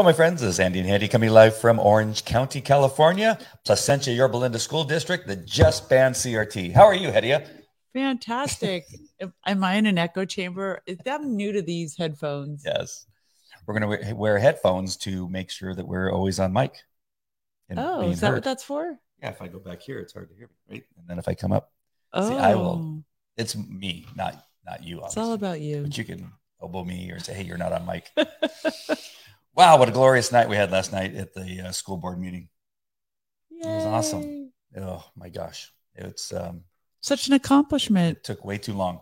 Hello, my friends. This is Andy and Handy coming live from Orange County, California, Placentia Yorba Linda School District that just banned CRT. How are you, Hedia? Fantastic. Am I in an echo chamber? I'm new to these headphones. Yes. We're going to wear headphones to make sure that we're always on mic. Oh, is that heard. what that's for? Yeah, if I go back here, it's hard to hear me, right? And then if I come up, oh. see, I will. Oh. It's me, not not you. Obviously. It's all about you. But you can elbow me or say, "Hey, you're not on mic." wow, what a glorious night we had last night at the uh, school board meeting. Yay. It was awesome. Oh my gosh, it's um, such an accomplishment. It took way too long.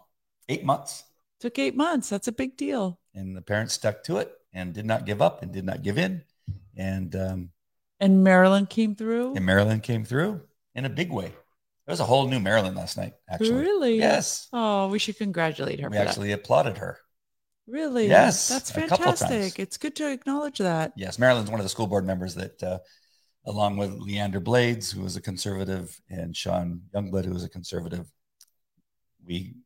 Eight months. Took eight months. That's a big deal. And the parents stuck to it and did not give up and did not give in. And um, and Marilyn came through. And Marilyn came through in a big way. There was a whole new Marilyn last night. Actually, really? Yes. Oh, we should congratulate her. We actually that. applauded her. Really? Yes. That's fantastic. It's good to acknowledge that. Yes, Marilyn's one of the school board members that uh, along with Leandra Blades, who was a conservative, and Shawn Youngblood, who was a conservative. We,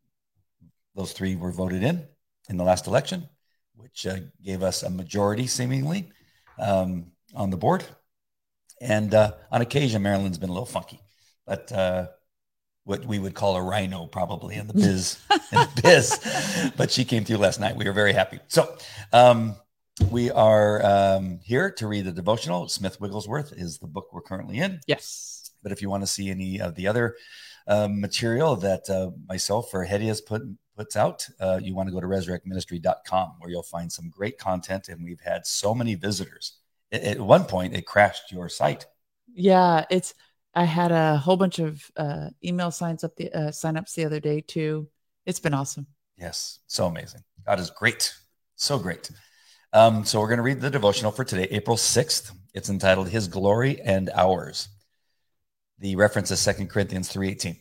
those three were voted in in the last election, which uh, gave us a majority seemingly um, on the board. And uh, on occasion, Marilyn's been a little funky, but uh, what we would call a RINO probably in the biz, in the biz. But she came through last night. We were very happy. So, um, we are um, here to read the devotional. Smith Wigglesworth is the book we're currently in. Yes. But if you want to see any of the other uh, material that uh, myself or Hetty has put puts out, uh, you want to go to resurrectministry.com where you'll find some great content. And we've had so many visitors. At, at one point, it crashed your site. Yeah, it's. I had a whole bunch of uh, email signs up the uh, signups the other day too. It's been awesome. Yes, so amazing. God is great, so great. Um, so we're going to read the devotional for today, April 6th. It's entitled His Glory and Ours. The reference is Second Corinthians 3.18.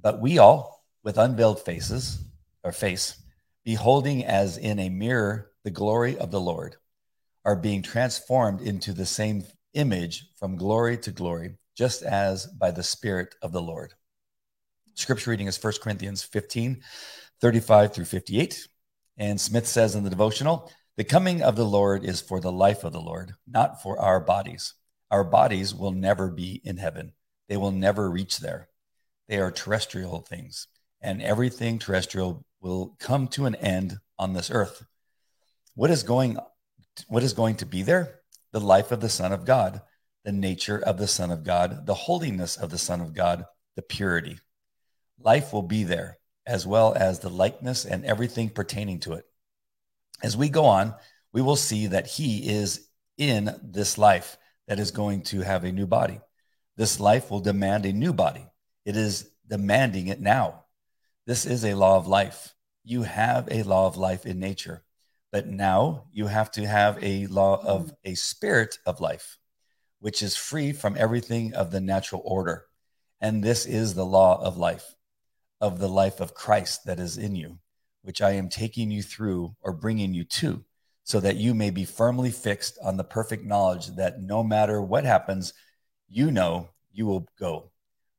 But we all, with unveiled faces, or face, beholding as in a mirror the glory of the Lord, are being transformed into the same image from glory to glory, just as by the Spirit of the Lord. Scripture reading is 1 Corinthians 15, 35 through 58. And Smith says in the devotional, the coming of the Lord is for the life of the Lord, not for our bodies. Our bodies will never be in heaven, they will never reach there. They are terrestrial things, and everything terrestrial will come to an end on this earth. What is going what is going to be there? The life of the Son of God, the nature of the Son of God, the holiness of the Son of God, the purity. Life will be there, as well as the likeness and everything pertaining to it. As we go on, we will see that he is in this life that is going to have a new body. This life will demand a new body. It is demanding it now. This is a law of life. You have a law of life in nature, but now you have to have a law of a spirit of life, which is free from everything of the natural order. And this is the law of life, of the life of Christ that is in you which I am taking you through or bringing you to, so that you may be firmly fixed on the perfect knowledge that no matter what happens, you know you will go.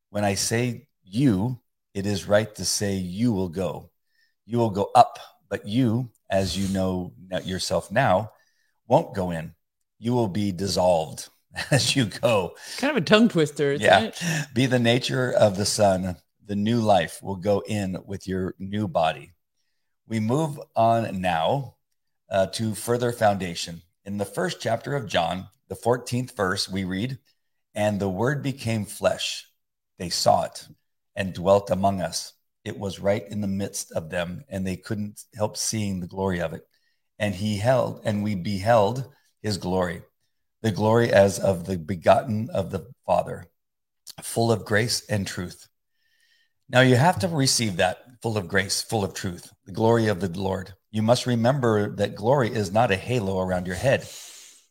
When I say you, it is right to say you will go. You will go up, but you, as you know yourself now, won't go in. You will be dissolved as you go. Kind of a tongue twister. yeah. It? Be the nature of the sun. The new life will go in with your new body. We move on now uh, to further foundation. In the first chapter of John, the 14th verse, we read, And the word became flesh. They saw it and dwelt among us. It was right in the midst of them, and they couldn't help seeing the glory of it. And he held, and we beheld his glory, the glory as of the begotten of the Father, full of grace and truth. Now you have to receive that full of grace, full of truth, the glory of the Lord. You must remember that glory is not a halo around your head.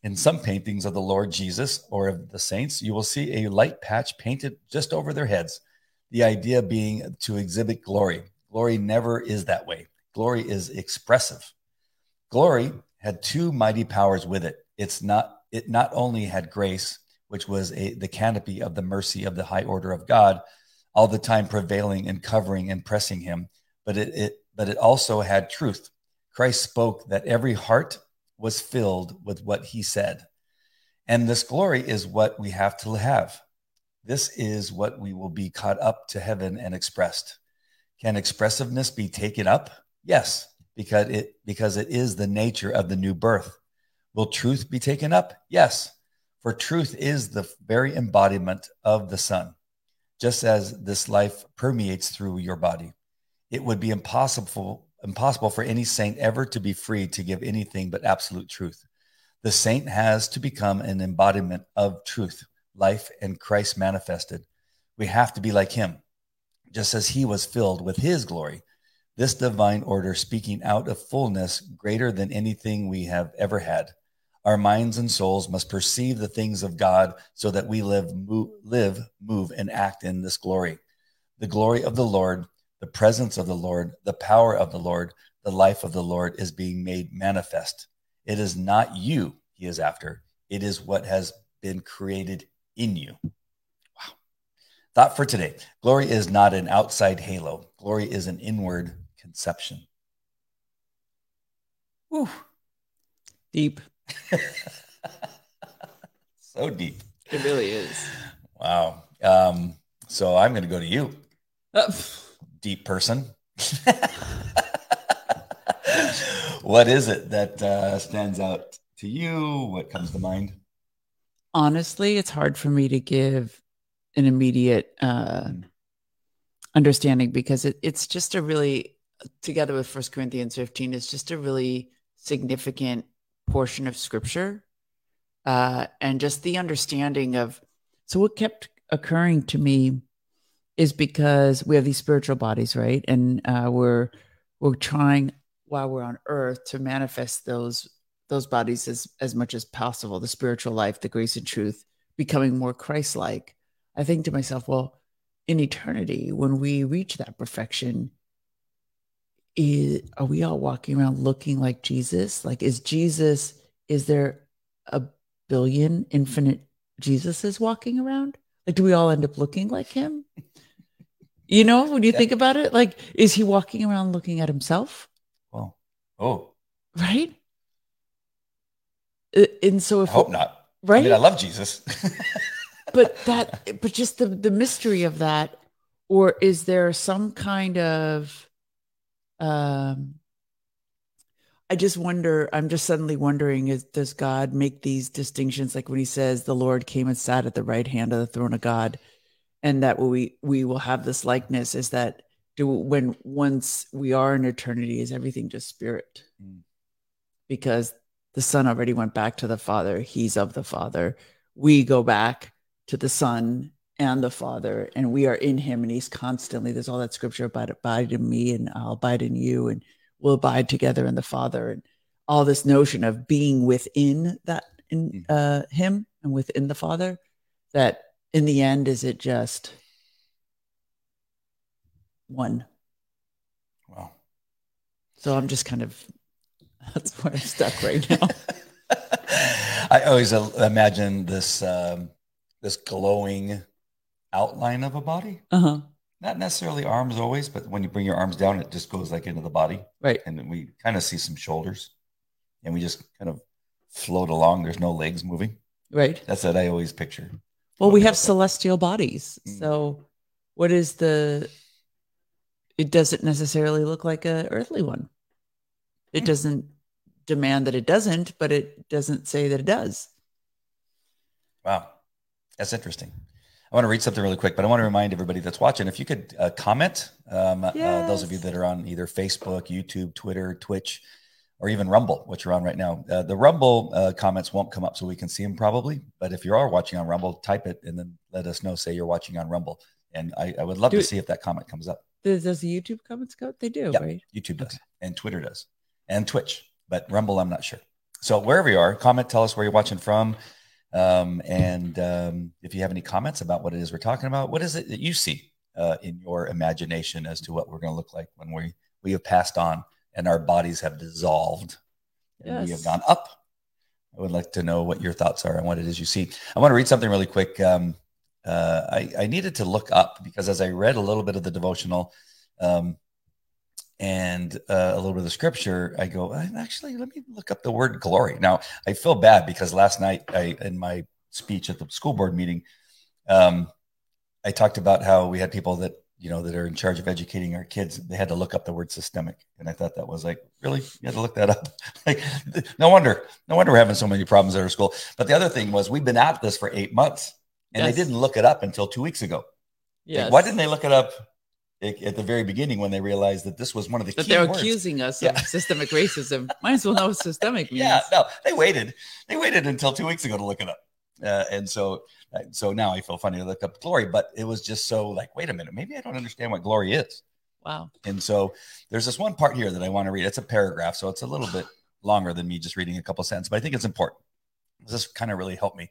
In some paintings of the Lord Jesus or of the saints, you will see a light patch painted just over their heads. The idea being to exhibit glory. Glory never is that way. Glory is expressive. Glory had two mighty powers with it. It's not it not only had grace, which was a, the canopy of the mercy of the high order of God, all the time prevailing and covering and pressing him, but it, it but it also had truth. Christ spoke that every heart was filled with what he said. And this glory is what we have to have. This is what we will be caught up to heaven and expressed. Can expressiveness be taken up? Yes, because it because it is the nature of the new birth. Will truth be taken up? Yes, for truth is the very embodiment of the Son. Just as this life permeates through your body, it would be impossible impossible for any saint ever to be free to give anything but absolute truth. The saint has to become an embodiment of truth, life, and Christ manifested. We have to be like him, just as he was filled with his glory. This divine order speaking out of fullness greater than anything we have ever had. Our minds and souls must perceive the things of God so that we live, move, live, move, and act in this glory. The glory of the Lord, the presence of the Lord, the power of the Lord, the life of the Lord is being made manifest. It is not you he is after, it is what has been created in you. Wow. Thought for today glory is not an outside halo, glory is an inward conception. Whew. Deep. so deep. It really is. Wow. Um, so I'm going to go to you, Uh, deep person. what is it that uh, stands out to you? What comes to mind? honestly, it's hard for me to give an immediate uh, Mm. understanding because it, it's just a really, together with First Corinthians 15, it's just a really significant portion of scripture. Uh, and just the understanding of, so what kept occurring to me is because we have these spiritual bodies, right? And uh, we're, we're trying while we're on earth to manifest those those bodies as as much as possible the spiritual life the grace and truth becoming more christ-like i think to myself well in eternity when we reach that perfection is, are we all walking around looking like jesus? Like is jesus is there a billion infinite jesuses walking around? Like do we all end up looking like him? You know when you Yeah. think about it like is he walking around looking at himself? Well, oh, right? And so I if hope not. I right mean, I love Jesus. but that but just the the mystery of that or is there some kind of um i just wonder i'm just suddenly wondering is does god make these distinctions? Like when he says the lord came and sat at the right hand of the throne of god and that we we will have this likeness is that do when once we are in eternity is everything just spirit? Mm. because the son already went back to the father. He's of the father. We go back to the son and the father and we are in him and he's constantly there's all that scripture about abide in me and i'll abide in you and we'll abide together in the father and all this notion of being within that in uh, him and within the father that in the end is it just one? Wow. so i'm just kind of that's where i'm stuck right now. I always uh, imagine this um, this glowing outline of a body. uh-huh Not necessarily arms always, but when you bring your arms down, it just goes like into the body, right and then we kind of see some shoulders, and we just kind of float along. There's no legs moving. right That's what I always picture. Well, we have celestial bodies. Mm. So, what is the? It doesn't necessarily look like a earthly one. It Hmm. doesn't demand that it doesn't, but it doesn't say that it does. Wow, that's interesting. I want to read something really quick, but I want to remind everybody that's watching if you could uh, comment, um, uh, those of you that are on either Facebook, YouTube, Twitter, Twitch, or even Rumble, which you're on right now. Uh, the Rumble uh, comments won't come up so we can see them probably, but if you are watching on Rumble, type it and then let us know. Say you're watching on Rumble, and I, I would love Do to it- see if that comment comes up. Does, does the YouTube comments go? They do, Yeah. right? YouTube does, and Twitter does, and Twitch, but Rumble, I'm not sure. So wherever you are, comment, tell us where you're watching from. Um, and um, if you have any comments about what it is we're talking about, what is it that you see uh, in your imagination as to what we're going to look like when we we have passed on and our bodies have dissolved and we have gone up? I would like to know what your thoughts are on what it is you see. I want to read something really quick. Um, uh, I, I needed to look up because as I read a little bit of the devotional, um, and uh, a little bit of the scripture, I go, actually, let me look up the word glory. Now, I feel bad because last night, I in my speech at the school board meeting, um, I talked about how we had people that you know that are in charge of educating our kids. They had to look up the word systemic, and I thought that was like, really, you had to look that up. like, no wonder, no wonder we're having so many problems at our school. But the other thing was, we've been at this for eight months, and yes. they didn't look it up until two weeks ago. Yes. Like, why didn't they look it up at the very beginning when they realized that this was one of the that they're words. accusing us yeah. of systemic racism. Might as well know what systemic means. Yeah, no, they waited. They waited until two weeks ago to look it up, uh, and so uh, so now I feel funny to look up glory, but it was just so like, wait a minute, maybe I don't understand what glory is. Wow. And so there's this one part here that I want to read. It's a paragraph, so it's a little bit longer than me just reading a couple sentences, but I think it's important. This kind of really helped me.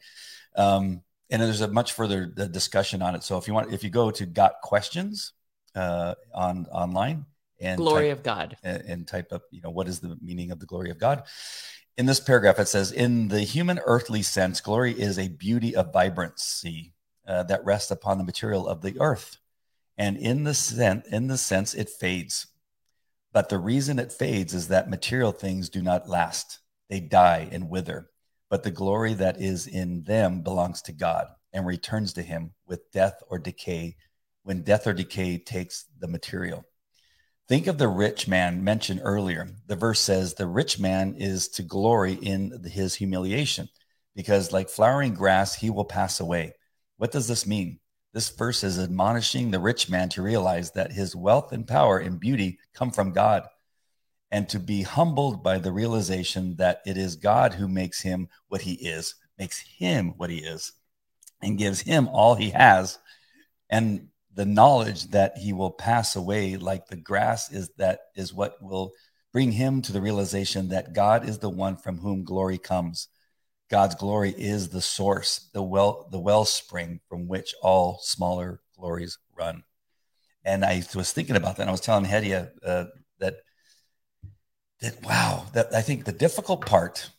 Um, and there's a much further uh, discussion on it. So if you want, if you go to Got Questions uh, on online and glory type, of God and, and type up, you know, what is the meaning of the glory of God? In this paragraph, it says, in the human earthly sense, glory is a beauty of vibrancy uh, that rests upon the material of the earth. And in the, sense, in the sense, it fades. But the reason it fades is that material things do not last, they die and wither. But the glory that is in them belongs to God and returns to him with death or decay when death or decay takes the material. Think of the rich man mentioned earlier. The verse says, The rich man is to glory in his humiliation, because like flowering grass, he will pass away. What does this mean? This verse is admonishing the rich man to realize that his wealth and power and beauty come from God, and to be humbled by the realization that it is God who makes him what he is, makes him what he is, and gives him all he has. And the knowledge that he will pass away like the grass is that is what will bring him to the realization that God is the one from whom glory comes. God's glory is the source, the well, the wellspring from which all smaller glories run. And I was thinking about that. I was telling Hedia uh, that that wow, that I think the difficult part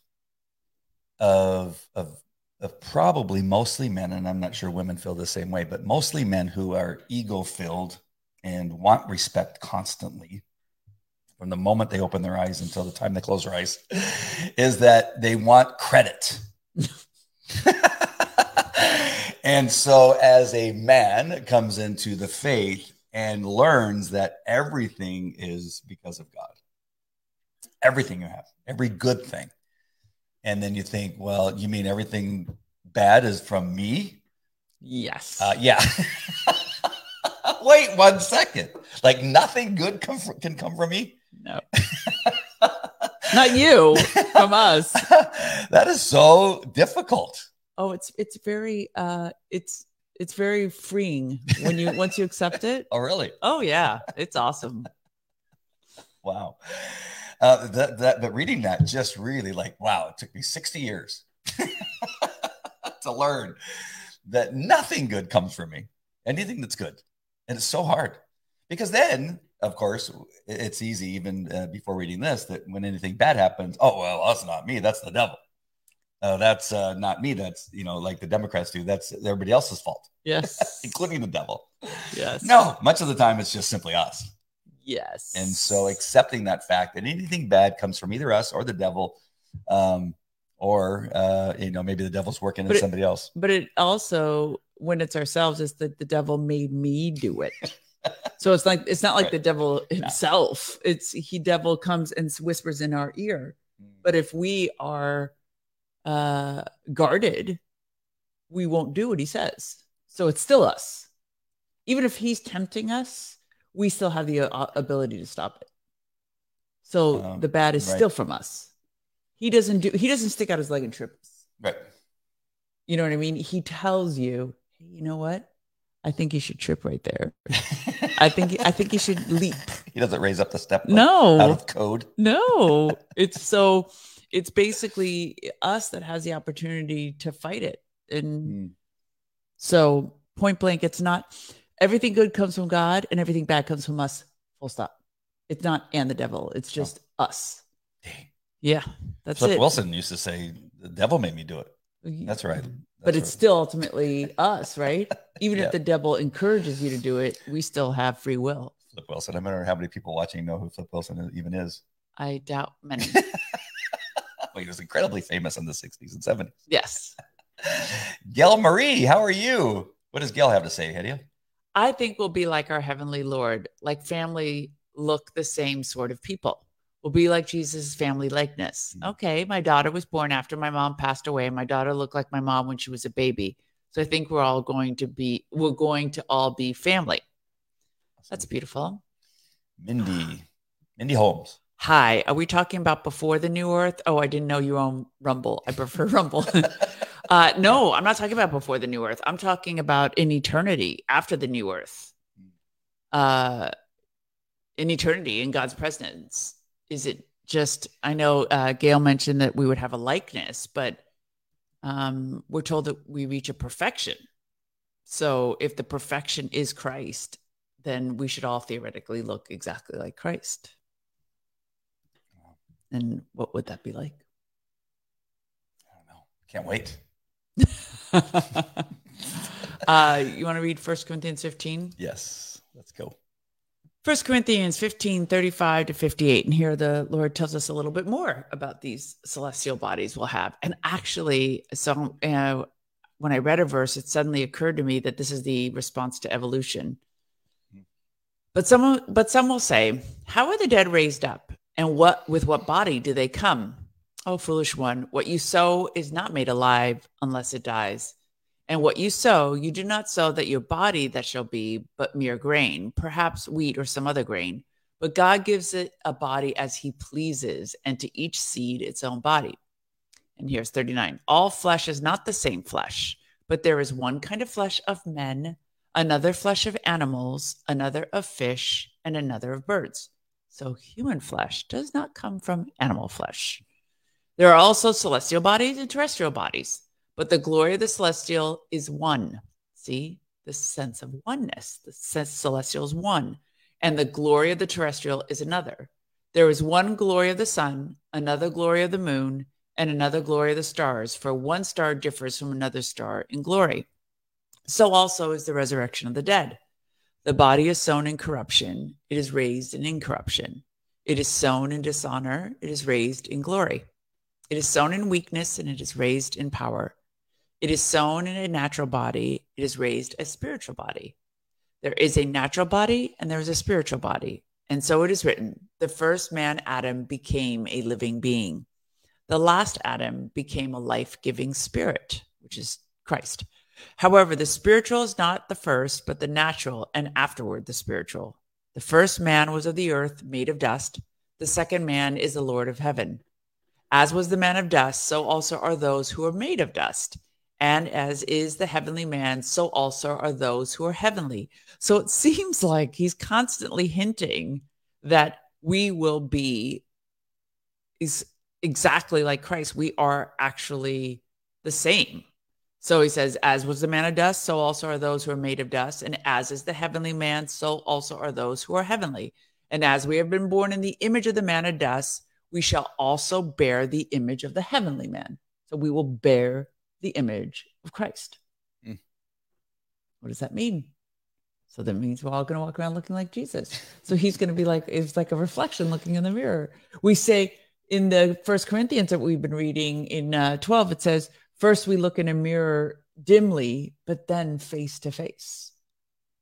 of of of probably mostly men, and I'm not sure women feel the same way, but mostly men who are ego filled and want respect constantly from the moment they open their eyes until the time they close their eyes is that they want credit. and so as a man comes into the faith and learns that everything is because of God. Everything you have, every good thing and then you think, well, you mean everything bad is from me? Yes. Uh, yeah. Wait one second. Like nothing good come from, can come from me. No. Not you, from us. that is so difficult. Oh, it's it's very uh it's it's very freeing when you once you accept it. oh, really? Oh yeah, it's awesome. wow. Uh, that, that, but reading that just really like, wow, it took me 60 years to learn that nothing good comes from me, anything that's good. And it's so hard because then, of course, it's easy even uh, before reading this that when anything bad happens, oh, well, that's not me, that's the devil. Oh, that's uh, not me. That's, you know, like the Democrats do. That's everybody else's fault. Yes. including the devil. Yes. No, much of the time it's just simply us. Yes. And so accepting that fact that anything bad comes from either us or the devil, um, or uh, you know, maybe the devil's working but in it, somebody else. But it also, when it's ourselves, is that the devil made me do it. so it's like it's not like right. the devil himself. No. It's he devil comes and whispers in our ear. Mm. But if we are uh guarded, we won't do what he says. So it's still us. Even if he's tempting us, we still have the uh, ability to stop it. So um, the bad is right. still from us. He doesn't do. He doesn't stick out his leg and trip us. Right. You know what I mean? He tells you, hey, you know what? I think you should trip right there. I think I think you should leap. He doesn't raise up the step. No, out of code. No, it's so. It's basically us that has the opportunity to fight it, and mm. so point blank, it's not everything good comes from God and everything bad comes from us. Full stop. It's not and the devil. It's just oh. us. Dang. Yeah, that's Flip it. Wilson used to say, "The devil made me do it." That's right. That's but it's right. still ultimately us, right? Even yeah. if the devil encourages you to do it, we still have free will. Flip Wilson. I wonder how many people watching know who Flip Wilson even is. I doubt many. well, he was incredibly famous in the 60s and 70s. yes. Gail Marie, how are you? What does Gail have to say, Hedia? I think we'll be like our heavenly Lord, like family look the same sort of people. We'll be like Jesus' family likeness. Mm. Okay, my daughter was born after my mom passed away. My daughter looked like my mom when she was a baby. So I think we're all going to be, we're going to all be family. That's beautiful. Mindy, Mindy Holmes. Hi, are we talking about before the new earth? Oh, I didn't know you own Rumble. I prefer Rumble. uh, no, I'm not talking about before the new earth. I'm talking about in eternity after the new earth. Uh, in eternity, in God's presence. Is it just? I know uh, Gail mentioned that we would have a likeness, but um, we're told that we reach a perfection. So, if the perfection is Christ, then we should all theoretically look exactly like Christ. And what would that be like? I don't know. Can't wait. uh, you want to read 1 Corinthians 15? Yes. Let's go. 1 Corinthians 15, 35 to 58. And here the Lord tells us a little bit more about these celestial bodies we'll have. And actually, so uh, when I read a verse, it suddenly occurred to me that this is the response to evolution. But some, but some will say, How are the dead raised up? And what with what body do they come? Oh, foolish one, what you sow is not made alive unless it dies. And what you sow, you do not sow that your body that shall be, but mere grain, perhaps wheat or some other grain. But God gives it a body as he pleases, and to each seed its own body. And here's 39 All flesh is not the same flesh, but there is one kind of flesh of men, another flesh of animals, another of fish, and another of birds. So human flesh does not come from animal flesh. There are also celestial bodies and terrestrial bodies, but the glory of the celestial is one. See the sense of oneness. The celestial is one, and the glory of the terrestrial is another. There is one glory of the sun, another glory of the moon, and another glory of the stars, for one star differs from another star in glory. So also is the resurrection of the dead. The body is sown in corruption, it is raised in incorruption. It is sown in dishonor, it is raised in glory. It is sown in weakness, and it is raised in power. It is sown in a natural body, it is raised a spiritual body. There is a natural body and there is a spiritual body. And so it is written the first man, Adam, became a living being. The last Adam became a life giving spirit, which is Christ. However, the spiritual is not the first, but the natural, and afterward the spiritual. The first man was of the earth, made of dust. The second man is the Lord of heaven. As was the man of dust, so also are those who are made of dust. And as is the heavenly man, so also are those who are heavenly. So it seems like he's constantly hinting that we will be is exactly like Christ. We are actually the same. So he says, as was the man of dust, so also are those who are made of dust. And as is the heavenly man, so also are those who are heavenly. And as we have been born in the image of the man of dust, we shall also bear the image of the heavenly man. So we will bear the image of Christ. Mm. What does that mean? So that means we're all going to walk around looking like Jesus. So he's going to be like, it's like a reflection looking in the mirror. We say in the first Corinthians that we've been reading in uh, 12, it says, first we look in a mirror dimly, but then face to face.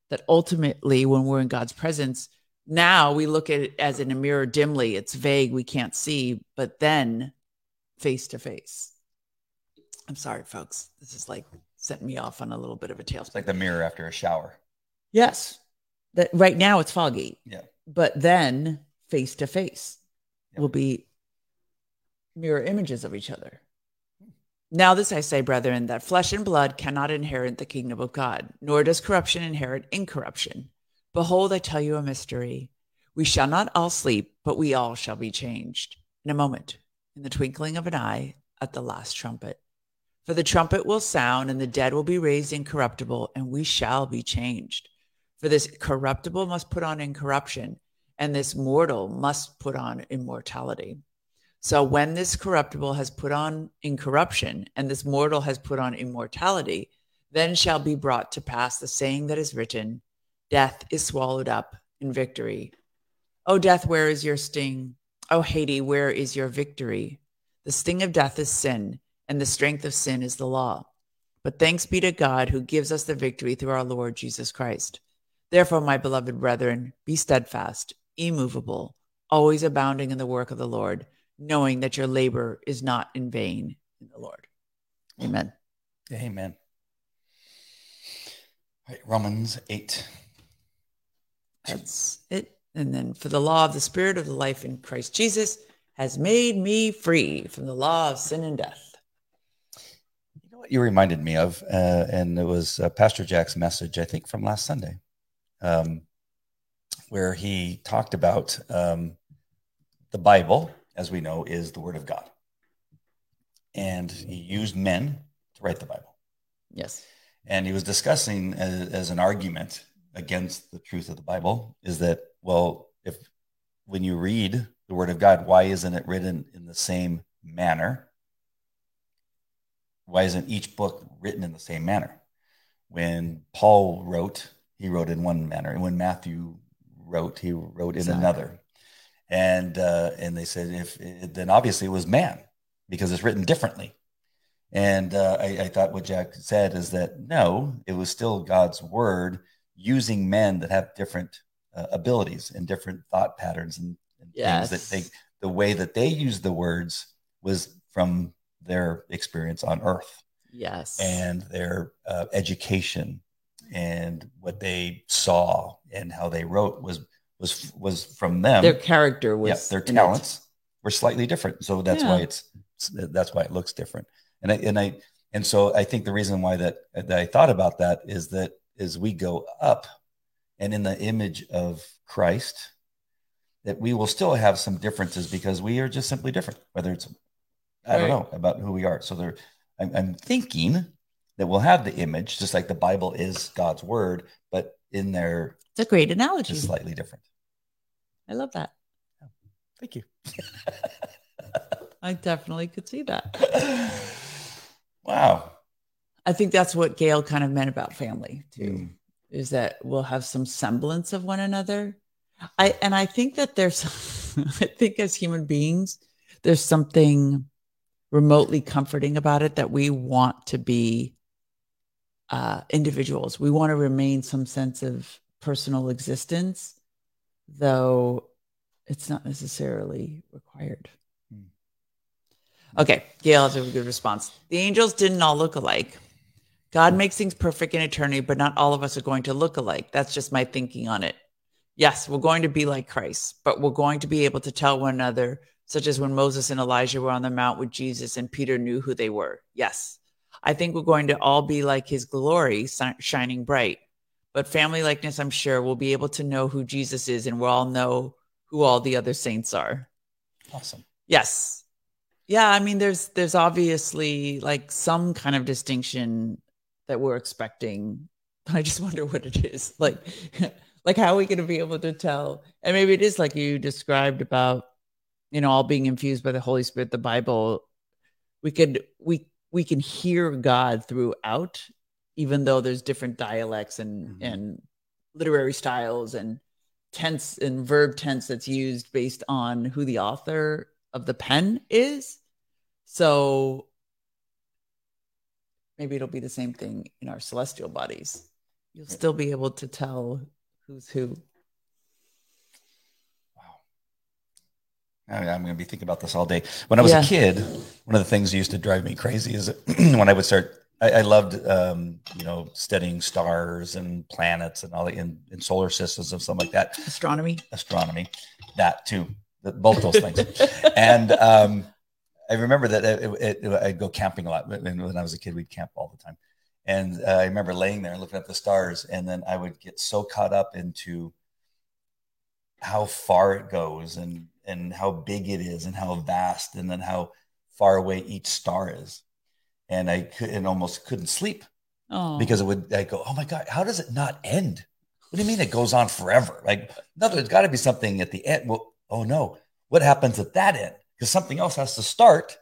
That ultimately, when we're in God's presence, now we look at it as in a mirror dimly. It's vague, we can't see, but then face to face. I'm sorry, folks. This is like setting me off on a little bit of a tailspin. It's like the mirror after a shower. Yes. That right now it's foggy. Yeah. But then face to face will be mirror images of each other. Now, this I say, brethren, that flesh and blood cannot inherit the kingdom of God, nor does corruption inherit incorruption. Behold, I tell you a mystery. We shall not all sleep, but we all shall be changed in a moment, in the twinkling of an eye, at the last trumpet. For the trumpet will sound, and the dead will be raised incorruptible, and we shall be changed. For this corruptible must put on incorruption, and this mortal must put on immortality. So when this corruptible has put on incorruption, and this mortal has put on immortality, then shall be brought to pass the saying that is written Death is swallowed up in victory. O death, where is your sting? Oh, o Hades, where is your victory? The sting of death is sin, and the strength of sin is the law. But thanks be to God who gives us the victory through our Lord Jesus Christ. Therefore, my beloved brethren, be steadfast, immovable, always abounding in the work of the Lord, knowing that your labor is not in vain in the Lord. Amen. Amen. Right, Romans 8. That's it. And then for the law of the spirit of the life in Christ Jesus has made me free from the law of sin and death. You know what you reminded me of? Uh, and it was uh, Pastor Jack's message, I think, from last Sunday, um, where he talked about um, the Bible, as we know, is the Word of God. And he used men to write the Bible. Yes. And he was discussing as, as an argument against the truth of the Bible is that, well, if when you read the Word of God, why isn't it written in the same manner? Why isn't each book written in the same manner? When Paul wrote, he wrote in one manner, and when Matthew wrote, he wrote in exactly. another. And uh, and they said if then obviously it was man because it's written differently. And uh, I, I thought what Jack said is that no, it was still God's word using men that have different uh, abilities and different thought patterns and, and yes. things that they the way that they use the words was from their experience on earth. Yes. And their uh, education and what they saw and how they wrote was was was from them. Their character was yeah, their talents were slightly different. So that's yeah. why it's that's why it looks different. And i and i and so i think the reason why that that i thought about that is that as we go up and in the image of Christ, that we will still have some differences because we are just simply different, whether it's, I right. don't know about who we are. So there, I'm, I'm thinking that we'll have the image, just like the Bible is God's word, but in there, it's a great analogy. Just slightly different. I love that. Thank you. I definitely could see that. Wow. I think that's what Gail kind of meant about family too, mm. is that we'll have some semblance of one another. I and I think that there's I think as human beings, there's something remotely comforting about it that we want to be uh, individuals. We want to remain some sense of personal existence, though it's not necessarily required. Hmm. Okay, Gail has a good response. The angels didn't all look alike. God makes things perfect in eternity, but not all of us are going to look alike. That's just my thinking on it. Yes, we're going to be like Christ, but we're going to be able to tell one another, such as when Moses and Elijah were on the mount with Jesus and Peter knew who they were. Yes, I think we're going to all be like his glory shining bright. But family likeness, I'm sure, we'll be able to know who Jesus is and we'll all know who all the other saints are. Awesome. Yes. Yeah, I mean there's there's obviously like some kind of distinction that we're expecting. I just wonder what it is. Like, like how are we going to be able to tell? And maybe it is like you described about, you know, all being infused by the Holy Spirit, the Bible. We could we we can hear God throughout, even though there's different dialects and mm-hmm. and literary styles and tense and verb tense that's used based on who the author of the pen is. So maybe it'll be the same thing in our celestial bodies. You'll still be able to tell who's who. Wow. I'm going to be thinking about this all day. When I was yeah. a kid, one of the things that used to drive me crazy is when I would start, I, I loved, um, you know, studying stars and planets and all the in, in solar systems and stuff like that. Astronomy. Astronomy. That too. Both those things. and, um, I remember that it, it, I'd go camping a lot. When I was a kid, we'd camp all the time. And uh, I remember laying there and looking at the stars, and then I would get so caught up into how far it goes and and how big it is and how vast, and then how far away each star is. And I could and almost couldn't sleep oh. because it would. I go, oh my god, how does it not end? What do you mean it goes on forever? Like, no, there's got to be something at the end. Well, oh no, what happens at that end? Because something else has to start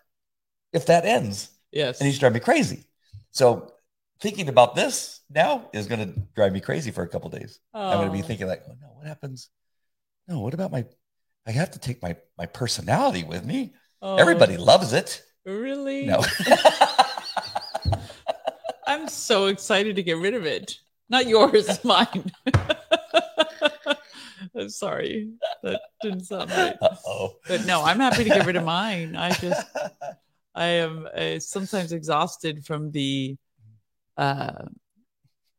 if that ends. Yes. And he's driving me crazy. So thinking about this now is going to drive me crazy for a couple days. I'm going to be Oh. thinking like, oh, no, what happens? No, what about my? I have to take my my personality with me. Oh, Everybody loves it. really? No. I'm so excited to get rid of it. Not yours, mine. I'm sorry. That didn't sound right. Uh-oh. But no, I'm happy to get rid of mine. I just, I am uh, sometimes exhausted from the, uh,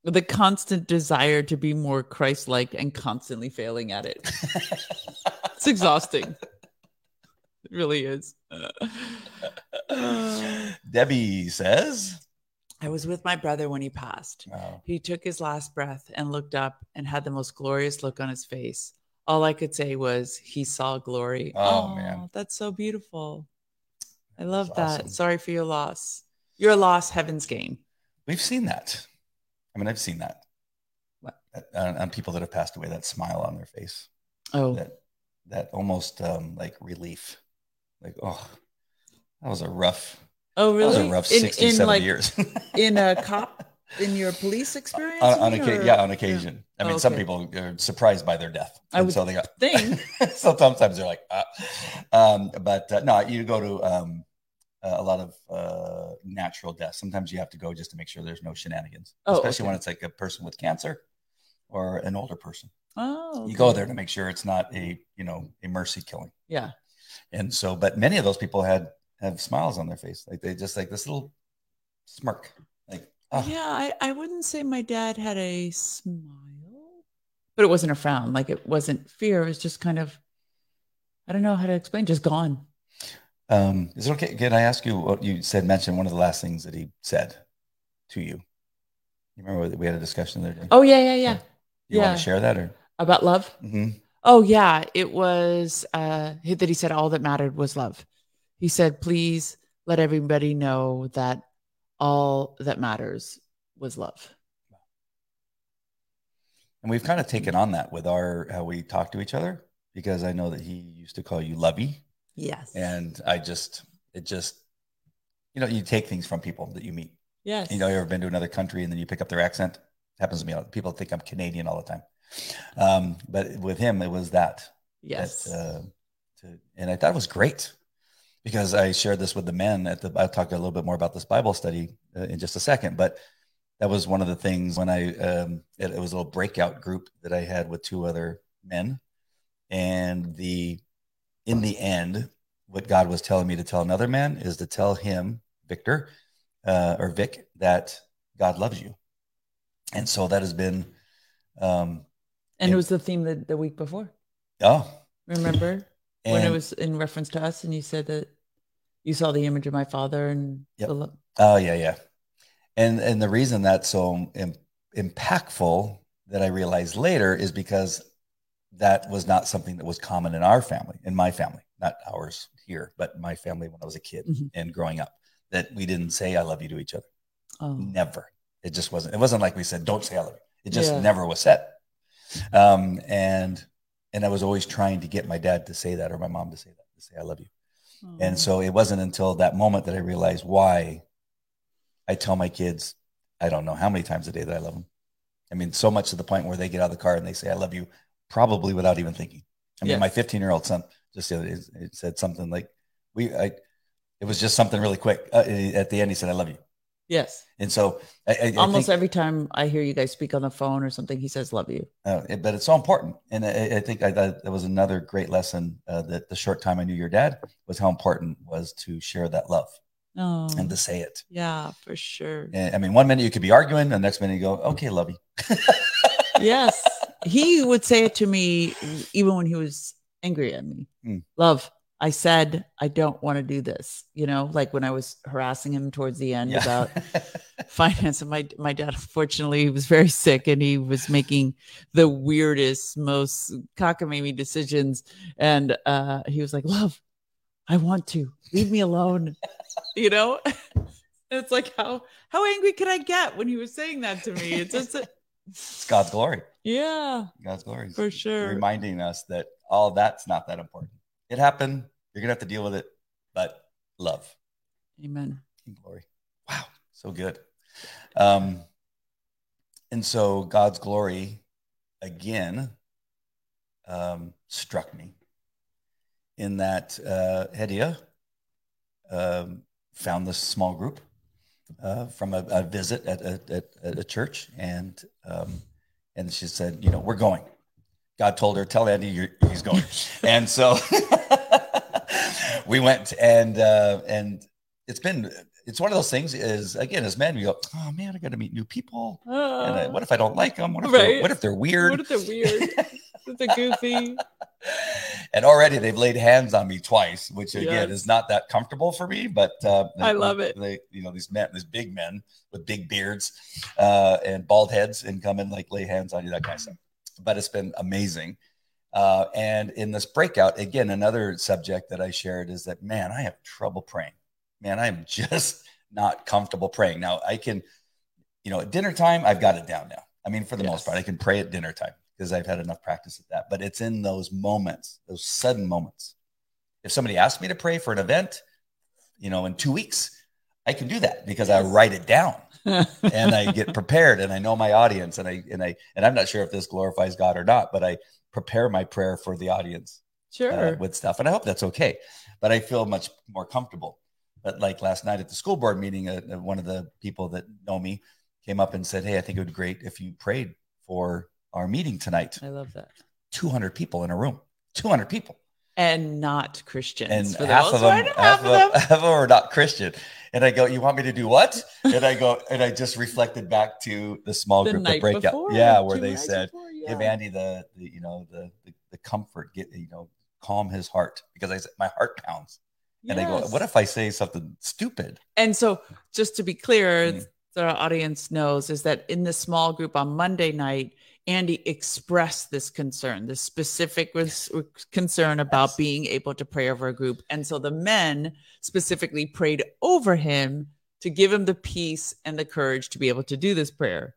the constant desire to be more Christ-like and constantly failing at it. It's exhausting. It really is. Debbie says, I was with my brother when he passed. oh, He took his last breath and looked up and had the most glorious look on his face. All I could say was he saw glory. Oh, man. that's so beautiful. I love That's that. awesome. Sorry for your loss. Your loss, heaven's gain. we've seen that. I mean, I've seen that What? on, on people that have passed away. That smile on their face, Oh, that that almost um, like relief, like oh, that was a rough, oh, that was really? a rough in, 60, in 70 like years. in a cop in your police experience? on, on occasion, yeah, on occasion. I Oh, mean, some people are surprised by their death, I would so they got. think. so sometimes they're like, ah. um, but uh, no, you go to um, a lot of uh, natural deaths. Sometimes you have to go just to make sure there's no shenanigans, Oh, especially okay. when it's like a person with cancer or an older person. Oh, You go there to make sure it's not a you know a mercy killing. Yeah. And so, but many of those people had have smiles on their face, like they just like this little smirk, like oh, Yeah, I, I wouldn't say my dad had a smile, but it wasn't a frown. Like it wasn't fear. It was just kind of, I don't know how to explain, just gone. Um, is it okay? Can I ask you what you said? Mention one of the last things that he said to you. You remember we had a discussion the other day. Oh, yeah, yeah, yeah. you want yeah. to share that or? About love. Mhm. Oh, yeah. It was uh, that he said all that mattered was love. He said, please let everybody know that all that matters was love. And we've kind of taken on that with our how we talk to each other because I know that he used to call you Lovey, Yes. and I just it just you know you take things from people that you meet. yes. You know, you ever been to another country and then you pick up their accent? happens to me. People think I'm Canadian all the time. Um, but with him, it was that. yes. that, uh, to, and I thought it was great because I shared this with the men at the. I'll talk a little bit more about this Bible study uh, in just a second, but that was one of the things when I um, it, it was a little breakout group that I had with two other men, and the in the end, what God was telling me to tell another man is to tell him Victor uh, or Vic that God loves you, and so that has been. Um, and it- it was the theme the, the week before. oh, Remember? when it was in reference to us and you said that you saw the image of my father and Yep. the Oh yeah, yeah. And and the reason that's so Im- impactful that I realized later is because that was not something that was common in our family, in my family, not ours here, but my family when I was a kid Mhm. and growing up. That we didn't say "I love you" to each other. oh Never. It just wasn't. It wasn't like we said "Don't say I love you." It just Yeah. never was said. Um, and and I was always trying to get my dad to say that or my mom to say that, to say "I love you." And so it wasn't until that moment that I realized why I tell my kids, I don't know how many times a day that I love them. I mean, so much to the point where they get out of the car and they say, I love you, probably without even thinking. I mean, Yes. my 15 year old son just the other day, said something like, we, I, it was just something really quick. Uh, at the end, he said, I love you. Yes And so I, I, almost think, every time i hear you guys speak on the phone or something he says love you uh, it- but it's so important. And I, I think I, that, was another great lesson uh, that the short time I knew your dad was how important was to share that love oh and to say it. yeah for sure And, I mean, one minute you could be arguing, the next minute you go, okay, love you. yes he would say it to me even when he was angry at me Hmm. love i said i don't want to do this you know like when i was harassing him towards the end about finance and my my dad unfortunately was very sick and he was making the weirdest most cockamamie decisions and uh he was like love i want to. Leave me alone. You know? It's like how how angry could i get when he was saying that to me? It's just it's God's glory. yeah. God's glory. for sure. Reminding us that all that's not that important. It happened. You're going to have to deal with it, but love amen and glory. Wow. So good. Um, and so God's glory again um, struck me in that uh, Hedia um, found this small group uh, from a, a visit at, at, at, a church, and um, and she said, you know, we're going. God told her, tell Andy he's going, and so we went, and uh, and it's been it's one of those things. Is again, as men, we go, oh man, I got to meet new people. Uh, and I, what if I don't like them? What if right. what if they're weird? What if they're weird? they're goofy. and already they've laid hands on me twice, which again yes. is not that comfortable for me. But uh, I love it. They, you know, these men, these big men with big beards uh, and bald heads, and come in like lay hands on you, that kind of stuff. But it's been amazing. Uh, and in this breakout, again, another subject that I shared is that man, I have trouble praying. Man, I am just not comfortable praying. Now I can, you know, at dinner time, I've got it down now. I mean, for the yes. most part, I can pray at dinner time because I've had enough practice at that. But it's in those moments, those sudden moments. If somebody asks me to pray for an event, you know, in two weeks, I can do that because I write it down and I get prepared and I know my audience and I and I and I'm not sure if this glorifies God or not, but I prepare my prayer for the audience uh, sure. Uh, with stuff, and I hope that's okay. But I feel much more comfortable. But like last night at the school board meeting, uh, uh one of the people that know me came up and said, "Hey, I think it would be great if you prayed for our meeting tonight. I love that. 200 people in a room, 200 people. And not Christians. And half of, them, half, of them, half of them are not Christian. And I go, You want me to do what? And I go, and I just reflected back to the small the group, the breakout. Before, yeah, where they said, before, yeah. Give Andy the, the you know, the, the, the comfort, get, you know, calm his heart because I said, My heart pounds. And yes. I go, What if I say something stupid? And so, just to be clear, mm. the audience knows is that in the small group on Monday night, Andy expressed this concern, this specific yes. concern about yes. being able to pray over a group. And so the men specifically prayed over him to give him the peace and the courage to be able to do this prayer.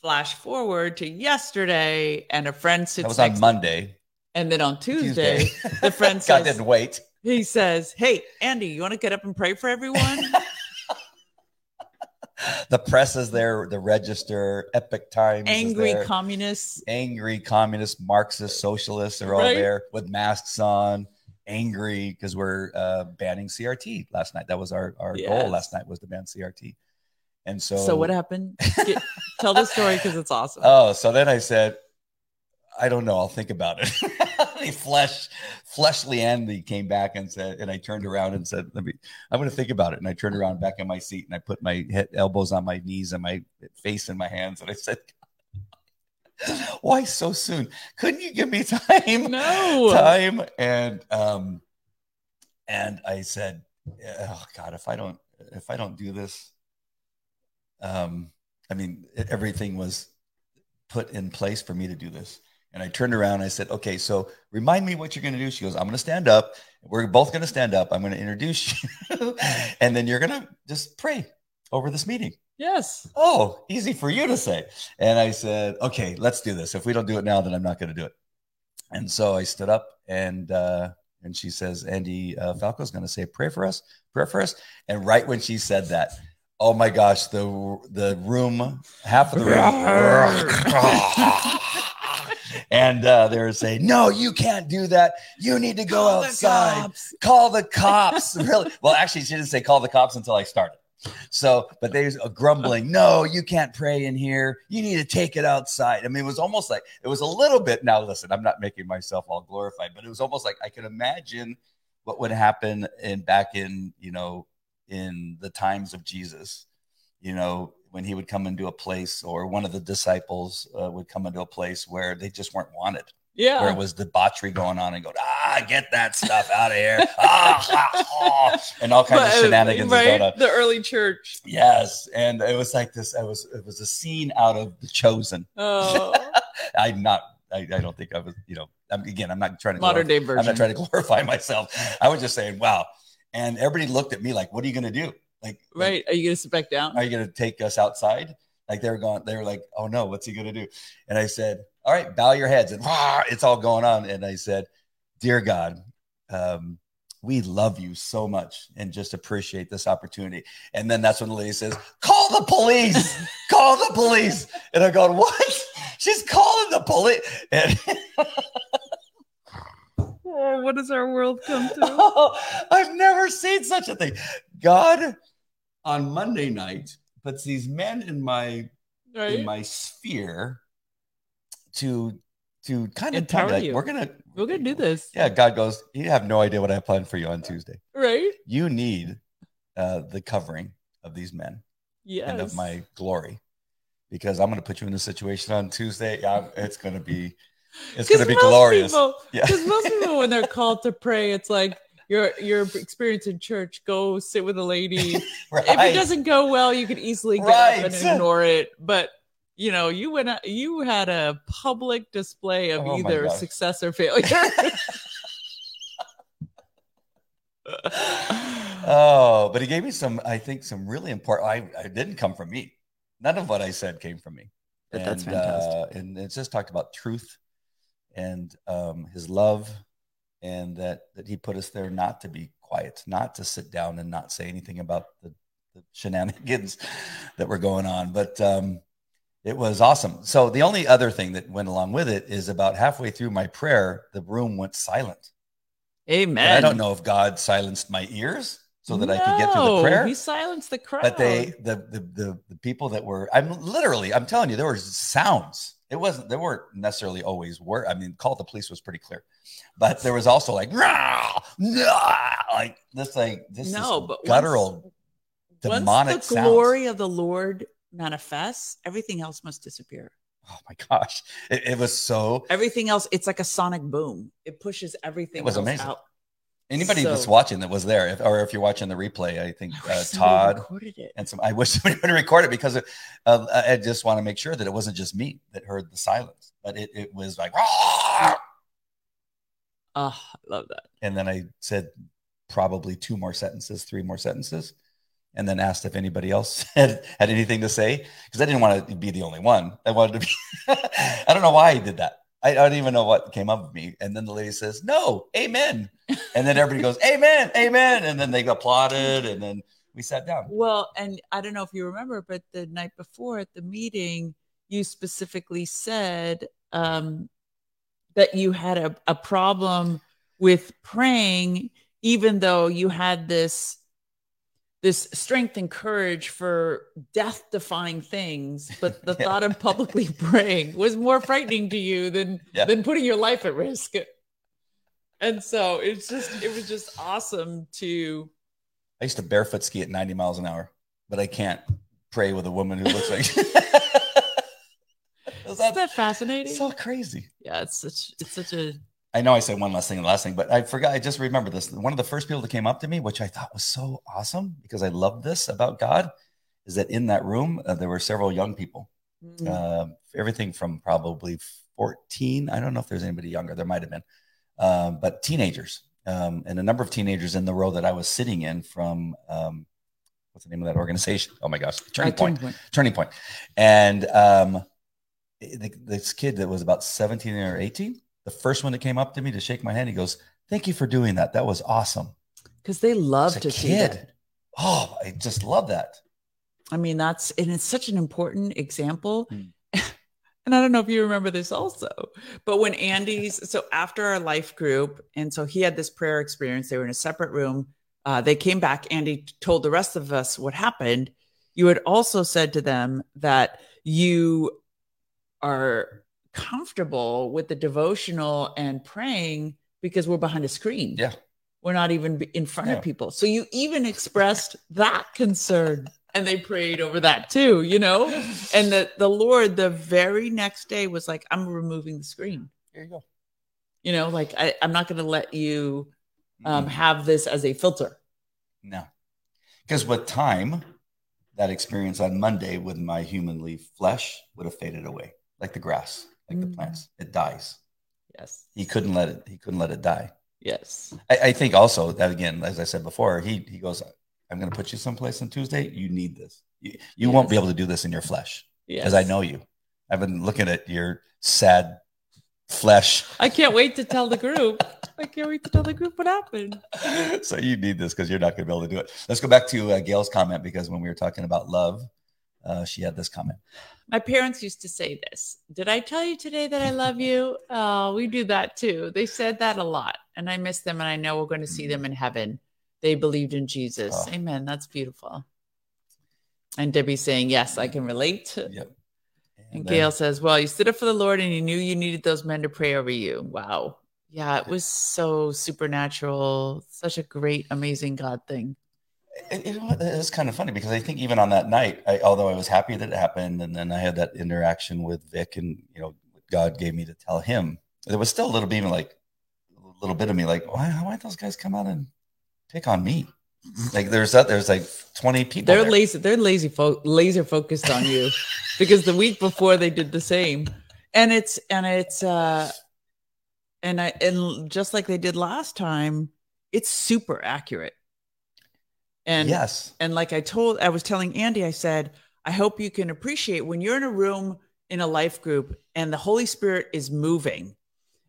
Flash forward to yesterday, and a friend sits. That was on Monday. And then on Tuesday, Tuesday. the friend says, God didn't wait. He says, Hey, Andy, you want to get up and pray for everyone? the press is there, the register, Epoch Times, angry communists, angry communists, Marxist socialists are all right. there with masks on, angry because we're uh, banning CRT last night. That was our our yes. goal last night was to ban CRT. And so, so what happened? Get, tell the story because it's awesome. Oh, so then I said, I don't know. I'll think about it. the flesh, fleshly Andy came back and said, and I turned around and said, "Let me. I'm going to think about it." And I turned around back in my seat and I put my head, elbows on my knees and my face in my hands, and I said, "Why so soon? Couldn't you give me time? No time." And um, and I said, "Oh God, if I don't, if I don't do this, um, I mean, everything was." put in place for me to do this and I turned around and I said, okay, so remind me what you're going to do. She goes, I'm going to stand up. We're both going to stand up. I'm going to introduce you. and then you're going to just pray over this meeting. Yes. Oh, easy for you to say. And I said, okay, let's do this. If we don't do it now, then I'm not going to do it. And so I stood up and, uh, and she says, Andy uh, Falco is going to say a prayer for us, pray for us. And right when she said that, oh my gosh, the the room, half of the room and uh, they were saying, "No, you can't do that. You need to go call outside. The call the cops." really? Well, actually, she didn't say call the cops until I started. So, but they was grumbling, "No, you can't pray in here. You need to take it outside." I mean, it was almost like it was a little bit. Now, listen, I'm not making myself all glorified, but it was almost like I can imagine what would happen in back in you know in the times of Jesus. You know, when he would come into a place or one of the disciples uh, would come into a place where they just weren't wanted. Yeah. Where it was debauchery going on and go, ah, get that stuff out of here. ah, ah, ah, and all kinds but, of uh, shenanigans right? The early church. Yes. And it was like this, it was it was a scene out of the chosen. Oh. I'm not I, I, don't think I was, you know, I'm, again, I'm not trying to modern glorify, day version. I'm not trying to glorify myself. I was just saying, wow. And everybody looked at me like, what are you going to do? Like, right? Like, are you gonna sit back down? Are you gonna take us outside? Like they were going, they were like, oh no, what's he gonna do? And I said, all right, bow your heads, and it's all going on. And I said, dear God, um, we love you so much and just appreciate this opportunity. And then that's when the lady says, call the police, call the police. And I go, what? She's calling the police. And oh, what does our world come to? oh, I've never seen such a thing. God on Monday night puts these men in my Right? in my sphere to to kind of tell like, you. we're gonna We're gonna do this. yeah god goes you have no idea what i have planned for you on tuesday Right? you need uh the covering of these men Yes. and of my glory because i'm gonna put you in a situation on tuesday yeah, it's gonna be it's gonna 'Cause be most glorious People, Yeah. Because most people, when they're called to pray, it's like your your experience in church. Go sit with a lady. right If it doesn't go well, you could easily get up and ignore it. But you know, you went. out- You had a public display of Oh either success or failure. oh but he gave me some i think some really important i, I didn't come from me none of what i said came from me But that's fantastic. uh, and it's just talked about truth and um, his love and that that he put us there not to be quiet not to sit down and not say anything about the, the shenanigans that were going on but um, it was awesome so the only other thing that went along with it is about halfway through my prayer the room went silent Amen. and I don't know if God silenced my ears so that I could get through the No, prayer. He silenced the crowd. But they, the, the the the people that were, I'm literally, I'm telling you, there were sounds. It wasn't. There weren't necessarily always were. I mean, call the police was pretty clear, but there was also like, "Rah! Nah!" like this, like this no, is but guttural, once, demonic once the sounds. glory of the Lord manifests, everything else must disappear. Oh my gosh, it, it was so. Everything else, it's like a sonic boom. It pushes everything It was else amazing. out. Anybody So- that's watching that was there, if, or if you're watching the replay, I think I uh, Todd and some i wish somebody would record it because of, uh, i just want to make sure that it wasn't just me that heard the silence but it, it was like "Rah!" Oh, I love that. and then i said probably two more sentences three more sentences and then asked if anybody else had, had anything to say because i didn't want to be the only one i wanted to be i don't know why i did that I, don't even know what came up with me. And then the lady says no amen. And then everybody goes amen amen. And then they applauded and then we sat down. Well, and I don't know if you remember, but the night before at the meeting, you specifically said um, that you had a, a problem with praying, even though you had this this strength and courage for death defying things, but the Yeah. thought of publicly praying was more frightening to you than Yeah. than putting your life at risk. And so it's just it was just awesome to I used to barefoot ski at 90 miles an hour, but I can't pray with a woman who looks like. Is Isn't that fascinating? so crazy? yeah, it's such it's such a I know I said one last thing the last thing, but I forgot. I just remember this. One of the first people that came up to me, which I thought was so awesome because I love this about God, is that in that room uh, there were several young people, mm, uh, everything from probably 14. I don't know if there's anybody younger. There might have been, um, but teenagers, um, and a number of teenagers in the row that I was sitting in from. Um, what's the name of that organization? Oh my gosh, Turning uh, Point. turning point. Turning Point. And um, the, this kid that was about 17 or 18, the first one that came up to me to shake my hand, he goes, Thank you for doing that. That was awesome. because they love to see kid. that. Oh, I just love that. I mean, that's and it's such an important example. Hmm. And I don't know if you remember this also, but when Andy's so after our life group, and so he had this prayer experience, they were in a separate room. Uh, they came back. Andy told the rest of us what happened. You had also said to them that you are comfortable with the devotional and praying because we're behind a screen. Yeah. We're not even in front Yeah. of people. So you even expressed that concern and they prayed over that too, you know? And the, the Lord the very next day was like, I'm removing the screen. Here you go. You know, like I, I'm not going to let you um, Mhm. have this as a filter. no. Because with time, that experience on Monday with my humanly flesh would have faded away like the grass, like the Mm. plants. It dies. Yes. He couldn't let it, he couldn't let it die. Yes. I, I think also that again, as I said before, he he goes, I'm going to put you someplace on Tuesday. You need this. You, you won't be able to do this in your flesh Yes. because I know you. I've been looking at your sad flesh. I can't wait to tell the group. I can't wait to tell the group what happened. so you need this because you're not going to be able to do it. Let's go back to uh, Gail's comment because when we were talking about love, uh, she had this comment. My parents used to say this. Did I tell you today that I love you? Oh, we do that too. They said that a lot, and I miss them, and I know we're going to see them in heaven. They believed in Jesus. Oh. Amen. That's beautiful. And Debbie saying, Yes, I can relate. Yep. And, and Gail says, Well, you stood up for the Lord and you knew you needed those men to pray over you. Wow. Yeah, it was so supernatural, such a great, amazing God thing. It, it, it's kind of funny because I think even on that night, I, although I was happy that it happened, and then I had that interaction with Vic, and you know, God gave me to tell him, there was still a little bit like a little bit of me like, why, why those guys come out and pick on me? Like there's that there's like 20 people. They're there. lazy. They're lazy fo- laser focused on you because the week before they did the same. And it's and it's uh and I and just like they did last time, it's super accurate. And yes. And like I told I was telling Andy, I said, I hope you can appreciate when you're in a room in a life group and the Holy Spirit is moving.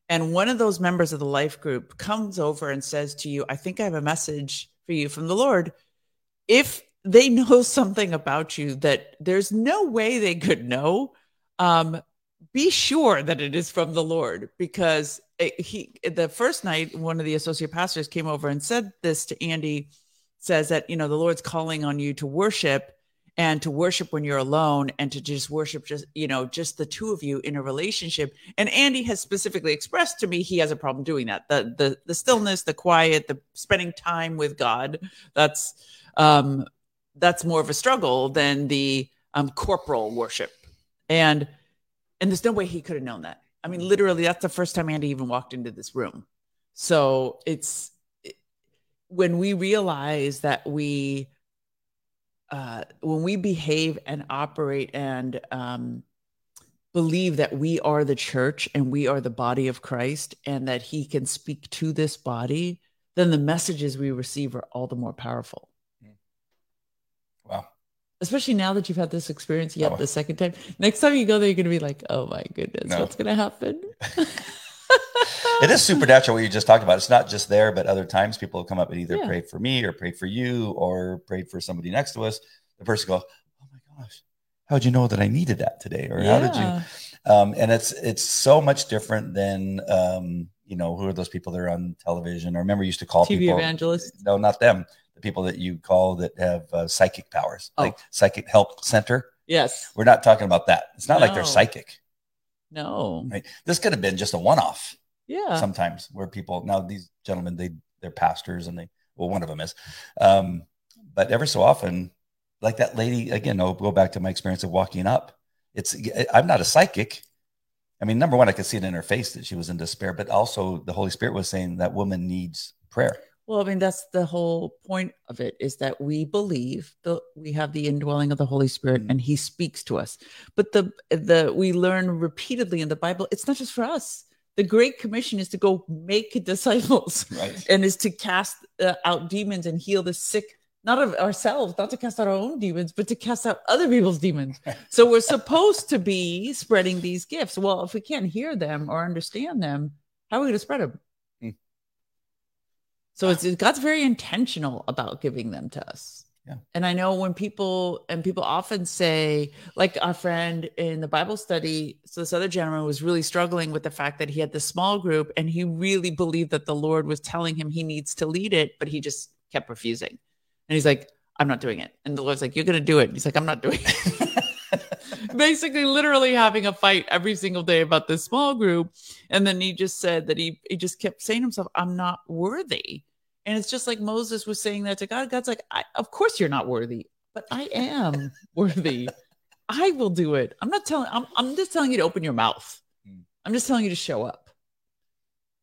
And one of those members of the life group comes over and says to you, I think I have a message for you from the Lord. If they know something about you that there's no way they could know, um, be sure that it is from the Lord because it, he the first night one of the associate pastors came over and said this to Andy says that you know the Lord's calling on you to worship and to worship when you're alone and to just worship just you know just the two of you in a relationship. And andy has specifically expressed to me he has a problem doing that. The the, the stillness the quiet the spending time with god that's um that's more of a struggle than the um corporal worship. And and there's no way he could have known that. I mean literally that's the first time andy even walked into this room. So it's when we realize that we uh, when we behave and operate and um, believe that we are the church and we are the body of Christ and that he can speak to this body, then the messages we receive are all the more powerful. Hmm. Wow. Especially now that you've had this experience yet oh. the second time. Next time you go there, you're going to be like, oh my goodness, no. what's going to happen? it is supernatural what you just talked about. It's not just there, but other times people have come up and either yeah. prayed for me or prayed for you or prayed for somebody next to us. The person goes, "Oh my gosh, how did you know that I needed that today?" Or yeah. how did you? Um, and it's it's so much different than um, you know who are those people that are on television I remember you used to call TV people evangelists. No, not them. The people that you call that have uh, psychic powers, oh. like psychic help center. Yes, we're not talking about that. It's not no. like they're psychic. No, right? This could have been just a one-off yeah. sometimes where people now these gentlemen they they're pastors and they well one of them is. Um but ever so often like that lady again i'll go back to my experience of walking up. It's i'm not a psychic. I mean number one i could see it in her face that she was in despair but also the holy spirit was saying that woman needs prayer. Well, I mean, that's the whole point of it is that we believe that we have the indwelling of the Holy Spirit mm-hmm. and he speaks to us. But the the we learn repeatedly in the Bible, it's not just for us the great commission is to go make disciples right. and is to cast uh, out demons and heal the sick not of ourselves not to cast out our own demons but to cast out other people's demons so we're supposed to be spreading these gifts well if we can't hear them or understand them how are we going to spread them hmm. so it's god's very intentional about giving them to us yeah. And I know when people and people often say, like our friend in the Bible study, so this other gentleman was really struggling with the fact that he had this small group and he really believed that the Lord was telling him he needs to lead it, but he just kept refusing. And he's like, I'm not doing it. And the Lord's like, You're gonna do it. And he's like, I'm not doing it. Basically, literally having a fight every single day about this small group. And then he just said that he he just kept saying to himself, I'm not worthy. And it's just like Moses was saying that to God. God's like, of course you're not worthy, but I am worthy. I will do it. I'm not telling, I'm, I'm just telling you to open your mouth. Hmm. I'm just telling you to show up.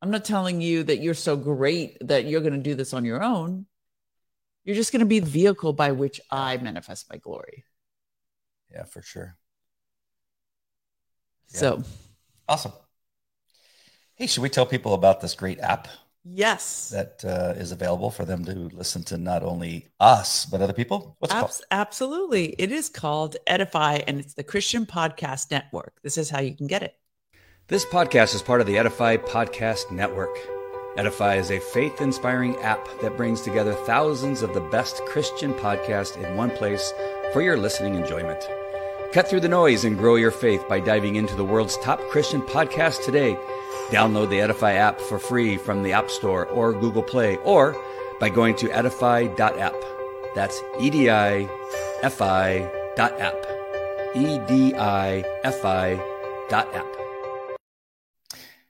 I'm not telling you that you're so great that you're going to do this on your own. You're just going to be the vehicle by which I manifest my glory. Yeah, for sure. Yeah. So awesome. Hey, should we tell people about this great app Yes. That uh, is available for them to listen to not only us, but other people? What's Abs- called? Absolutely. It is called Edify and it's the Christian Podcast Network. This is how you can get it. This podcast is part of the Edify Podcast Network. Edify is a faith inspiring app that brings together thousands of the best Christian podcasts in one place for your listening enjoyment. Cut through the noise and grow your faith by diving into the world's top Christian podcast today. Download the Edify app for free from the App Store or Google Play, or by going to edify.app. That's E D I F I dot app. E D I F I dot app.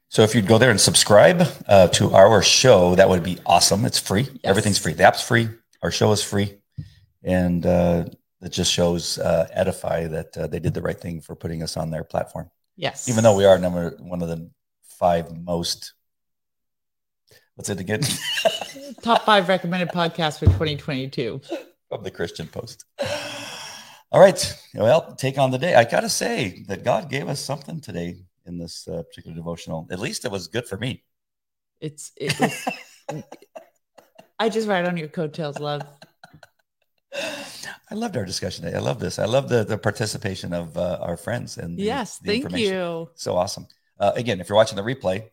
So if you'd go there and subscribe uh, to our show, that would be awesome. It's free. Yes. Everything's free. The app's free. Our show is free. And uh, it just shows uh, Edify that uh, they did the right thing for putting us on their platform. Yes. Even though we are number one of the five most, what's it again? Top five recommended podcasts for 2022. From the Christian Post. All right. Well, take on the day. I got to say that God gave us something today in this uh, particular devotional. At least it was good for me. It's it was, I just ride on your coattails, love. I loved our discussion today. I love this. I love the the participation of uh, our friends and the, yes, the thank you. So awesome. Uh, again, if you're watching the replay,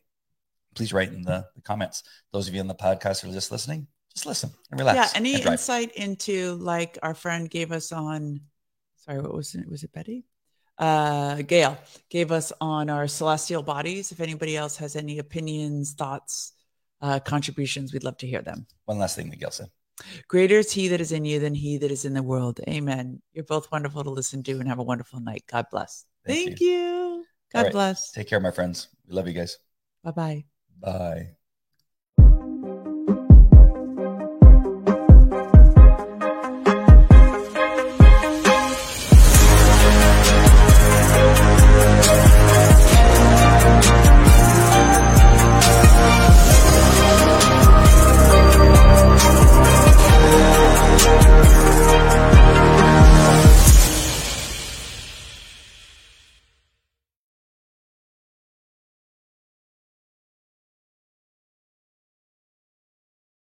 please write in the, the, comments. Those of you in the podcast who are just listening, just listen and relax. Yeah. Any insight into like our friend gave us on? Sorry, what was it? Was it Betty? uh, Gail gave us on our celestial bodies. If anybody else has any opinions, thoughts, uh, contributions, we'd love to hear them. One last thing that Gail said. Greater is he that is in you than he that is in the world. Amen. You're both wonderful to listen to and have a wonderful night. God bless. Thank, Thank you. you. God right. bless. Take care, my friends. We love you guys. Bye-bye. Bye.